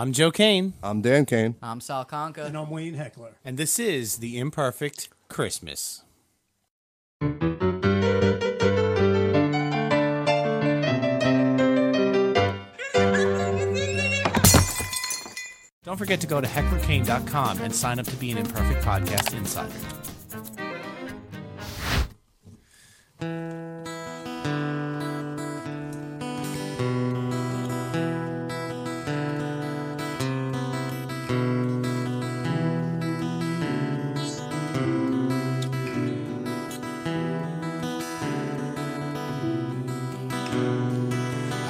I'm Joe Kane, I'm Dan Kane. I'm Sal Conca. And I'm Wayne Heckler. and this is the Imperfect Christmas. Don't forget to go to hecklerkane.com and sign up to be an Imperfect Podcast Insider.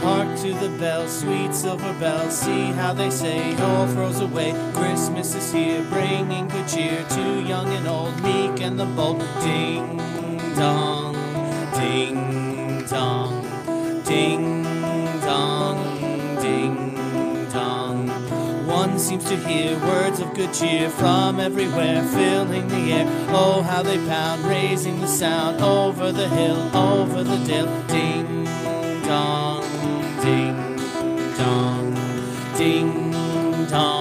Hark to the bell, sweet silver bell. See how they say, all throws away. Christmas is here, bringing good cheer to young and old, meek and the bold. Ding dong, ding dong, ding dong, ding dong. One seems to hear words of good cheer from everywhere, filling the air. Oh, how they pound, raising the sound over the hill, over the dale. Ding dong, ding dong, ding dong,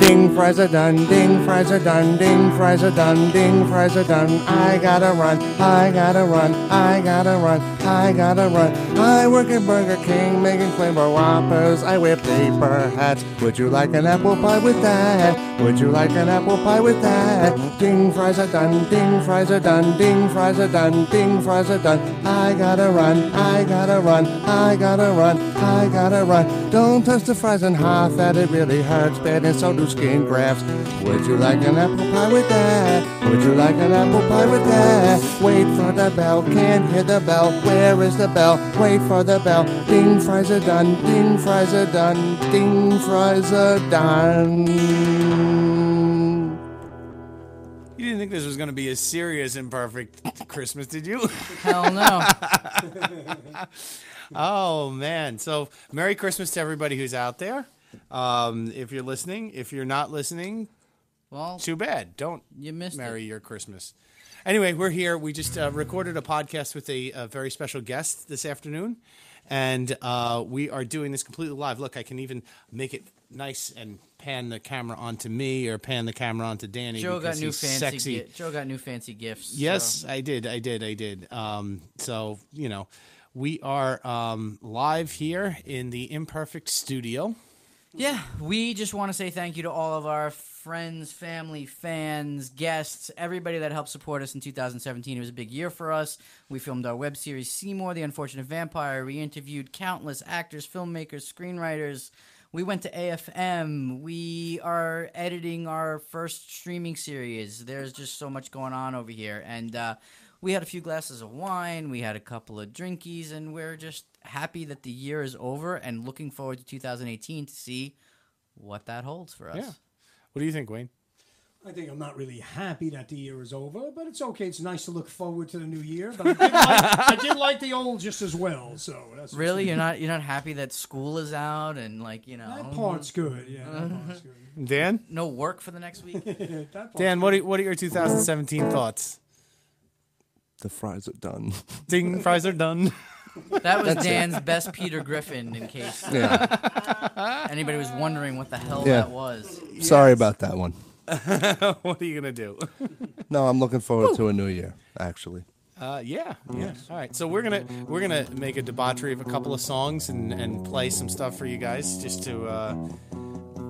Ding, fries are done, ding, fries are done, ding, fries are done, ding, fries are done. I gotta run, I gotta run, I gotta run, I gotta run. I work at Burger King making flavor whoppers. I wear paper hats. Would you like an apple pie with that? Would you like an apple pie with that? Ding, fries are done, ding, fries are done, ding, fries are done, ding, fries are done. I gotta run, I gotta run, I gotta run, I gotta run. Don't touch the fries and half that it really hurts bad and so do skin grafts. Would you like an apple pie with that? Would you like an apple pie with that? Wait for the bell, can't hear the bell. Where is the bell? Wait for the bell. Ding, fries are done, ding, fries are done, ding, fries are done. You didn't think this was going to be a serious imperfect Christmas, did you? Hell no. oh man! So Merry Christmas to everybody who's out there. Um, if you're listening, if you're not listening, Well, too bad. Don't you missed marry it. your Christmas. Anyway, we're here. We just uh, recorded a podcast with a, a very special guest this afternoon, and uh, we are doing this completely live. Look, I can even make it nice and pan the camera onto me or pan the camera onto Danny. Joe got new fancy. sexy. Gi- Joe got new fancy gifts. Yes, so- I did. I did. I did. Um, so, you know, we are um, live here in the Imperfect Studio. Yeah, we just want to say thank you to all of our friends, family, fans, guests, everybody that helped support us in 2017. It was a big year for us. We filmed our web series Seymour, The Unfortunate Vampire. We interviewed countless actors, filmmakers, screenwriters. We went to AFM. We are editing our first streaming series. There's just so much going on over here. And uh, we had a few glasses of wine. We had a couple of drinkies. And we're just happy that the year is over and looking forward to 2018 to see what that holds for us. Yeah. What do you think, Wayne? I think I'm not really happy that the year is over, but it's okay. It's nice to look forward to the new year. But I did like, I did like the old just as well. So that's Really, you're not you're not happy that school is out and like you know that part's good. Yeah, that part's good. Dan? no work for the next week. That part's Dan, what are, what are your 2017 thoughts? The fries are done. Ding, fries are done. That was Dan's best Peter Griffin, in case Yeah. anybody was wondering what the hell Yeah. that was. Sorry about that one. what are you going to do? No, I'm looking forward to a new year, actually. Uh, yeah, yeah. All right, so we're gonna we're gonna make a debauchery of a couple of songs and and play some stuff for you guys just to uh,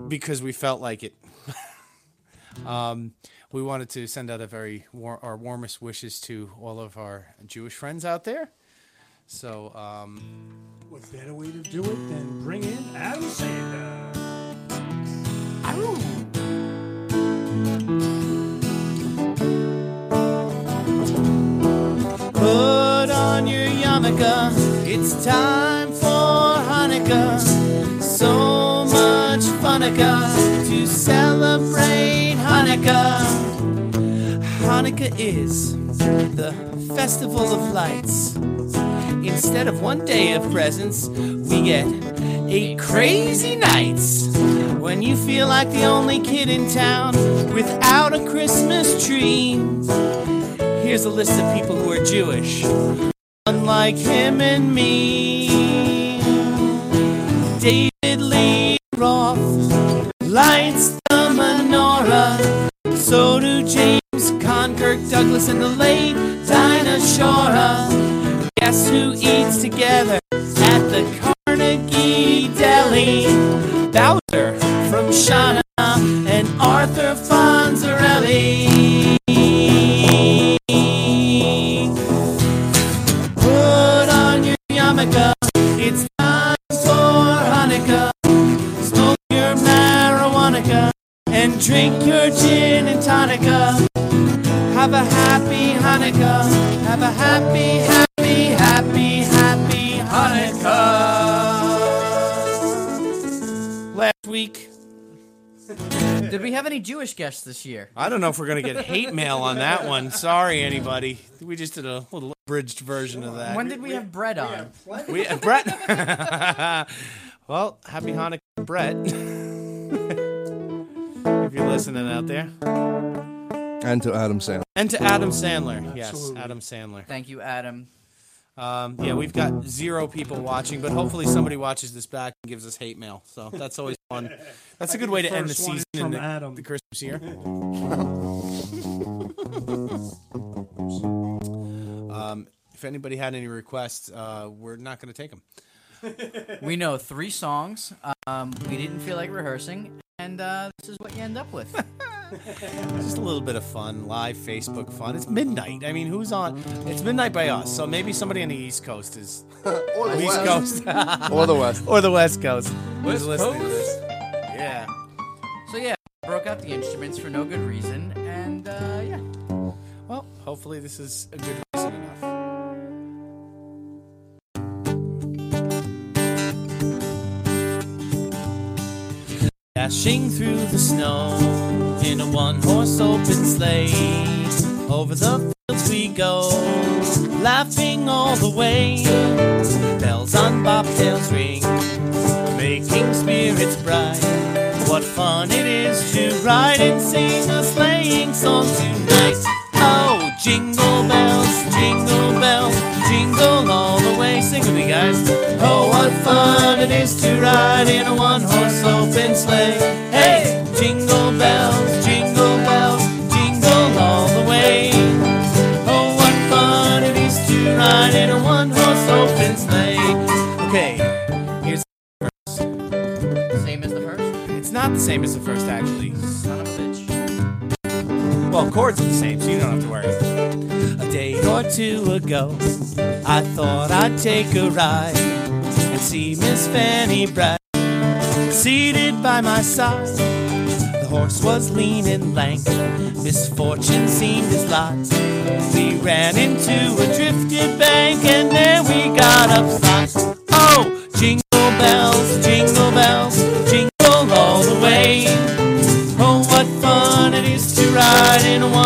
because we felt like it. um, we wanted to send out a very war- our warmest wishes to all of our Jewish friends out there. So um, What better way to do it than bring in Adam Sandler? Put on your yarmulke, it's time for Hanukkah. Funica to celebrate Hanukkah. Hanukkah is the festival of lights. Instead of one day of presents, we get eight crazy nights. When you feel like the only kid in town without a Christmas tree. Here's a list of people who are Jewish. Unlike him and me. Roth lights the menorah. So do James Caan, Kirk Douglas, and the late Dinah Shore. Guess who eats together at the Carnegie Deli? Bowzer from Sha Na Na and Arthur Fonzarelli. Put on your yarmulke, drink your gin and tonica. Have a happy Hanukkah. Have a happy, happy, happy, happy Hanukkah. Last week, Did we have any Jewish guests this year? I don't know if we're gonna get hate mail on that one. Sorry, anybody. We just did a little abridged version of that. When did we have Brett on? We Brett. well, happy Hanukkah, Brett. if you're listening out there, And to Adam Sandler. and to Adam Sandler. Yes, Absolutely. Adam Sandler. Thank you, Adam. Um, yeah, we've got zero people watching, but hopefully somebody watches this back and gives us hate mail. So that's always fun. That's a good way to end the season from and the, Adam. the Christmas year. um, if anybody had any requests, uh, we're not going to take them. We know three songs. Um, we didn't feel like rehearsing, and uh, this is what you end up with. Just a little bit of fun, live Facebook fun. It's midnight. I mean, who's on? It's midnight by us, so maybe somebody on the East Coast is or the East Coast or the West. or the West Coast who's West listening to Coast? this. Yeah. so yeah, broke out the instruments for no good reason, and uh, yeah. Well, hopefully this is a good Dashing through the snow in a one horse open sleigh. Over the fields we go, laughing all the way. Bells on bobtails ring, making spirits bright. What fun it is to ride and sing a sleighing song tonight. Oh, jingle bells, jingle bells, jingle all the way. Sing with me, guys. Oh, what fun it is to ride in a one horse open sleigh. Hey, jingle bells, jingle bells, jingle all the way. Oh, what fun it is to ride in a one horse open sleigh. Okay, here's the first. Same as the first. it's not the same as the first, actually. Son of a bitch. Well, chords are the same, so you don't have to worry. A day or two ago, I thought I'd take a ride see Miss Fanny Bright seated by my side. The horse was lean and lank, misfortune seemed his lot. We ran into a drifted bank and there we got upside. Oh, jingle bells, jingle bells, jingle all the way. Oh, what fun it is to ride in a one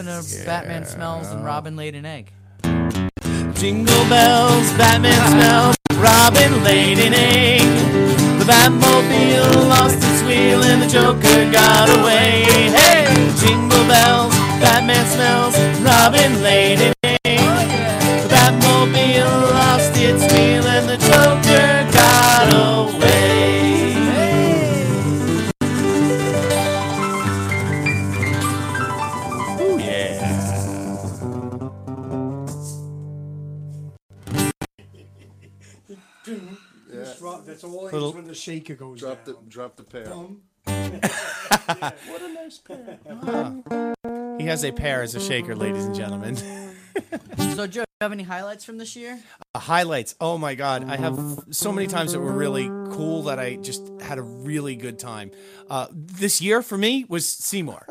What happened to Batman smells and Robin laid an egg? Jingle bells, Batman smells, Robin laid an egg. The Batmobile lost its wheel and the Joker got away. Hey, jingle bells, Batman smells, Robin laid an Yeah. That's all Little- when the shaker goes Drop the drop the pair. What a nice pair. He has a pair as a shaker, ladies and gentlemen. So, Joe, do you have any highlights from this year? Uh, Highlights. Oh my God. I have so many times that were really cool that I just had a really good time. Uh, this year for me was Seymour.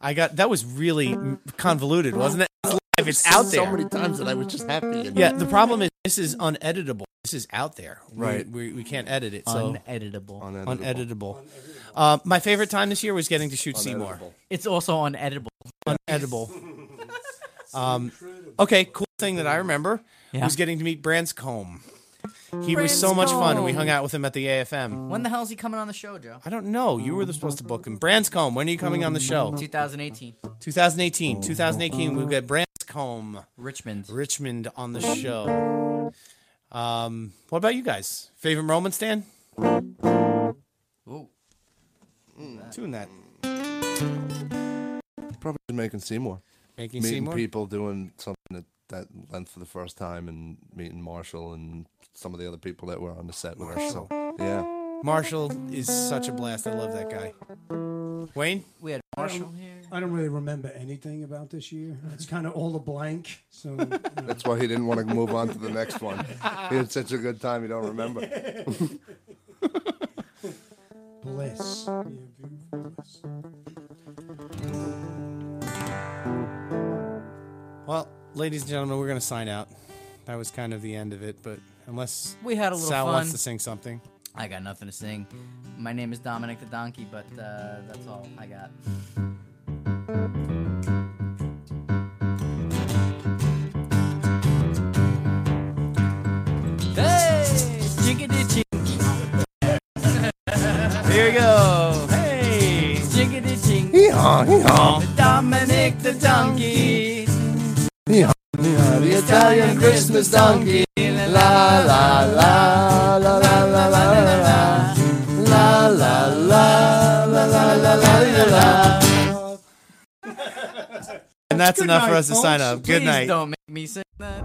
I got that was really convoluted, wasn't it? It's live, it's out there. So many times that I was just happy. And Yeah, the problem is this is uneditable. This is out there. Right. We, we, can't edit it. So Uneditable. Uneditable. uneditable. Uh, my favorite time this year was getting to shoot Seymour. Uneditable. It's also uneditable. Uneditable. Um, okay, cool thing that I remember Yeah. was getting to meet Branscombe. He was so much fun, and we hung out with him at the AFM. When the hell is he coming on the show, Joe? I don't know. You were supposed to book him. Branscombe, when are you coming on the show? 2018. 2018. 2018, we'll get Branscombe, Richmond. Richmond on the show. Um, what about you guys? Favorite moments, Dan? Ooh. Tune that. Probably making Seymour. Making meeting Seymour? people doing something at that length for the first time and meeting Marshall and some of the other people that were on the set with us. So yeah, Marshall is such a blast. I love that guy. Wayne? We had Marshall here. I don't really remember anything about this year. It's kind of all a blank. So you know. that's why he didn't want to move on to the next one. He had such a good time, he don't remember. bliss. Yeah, beautiful bliss. Well, ladies and gentlemen, we're going to sign out. That was kind of the end of it, but unless We had a little Sal fun. wants to sing something. I got nothing to sing. My name is Dominick the Donkey, but uh, that's all I got. Donkey. La la la la la la la la la la la la la la la la. And that's enough for us to sign up. Good night. Don't make me sing that.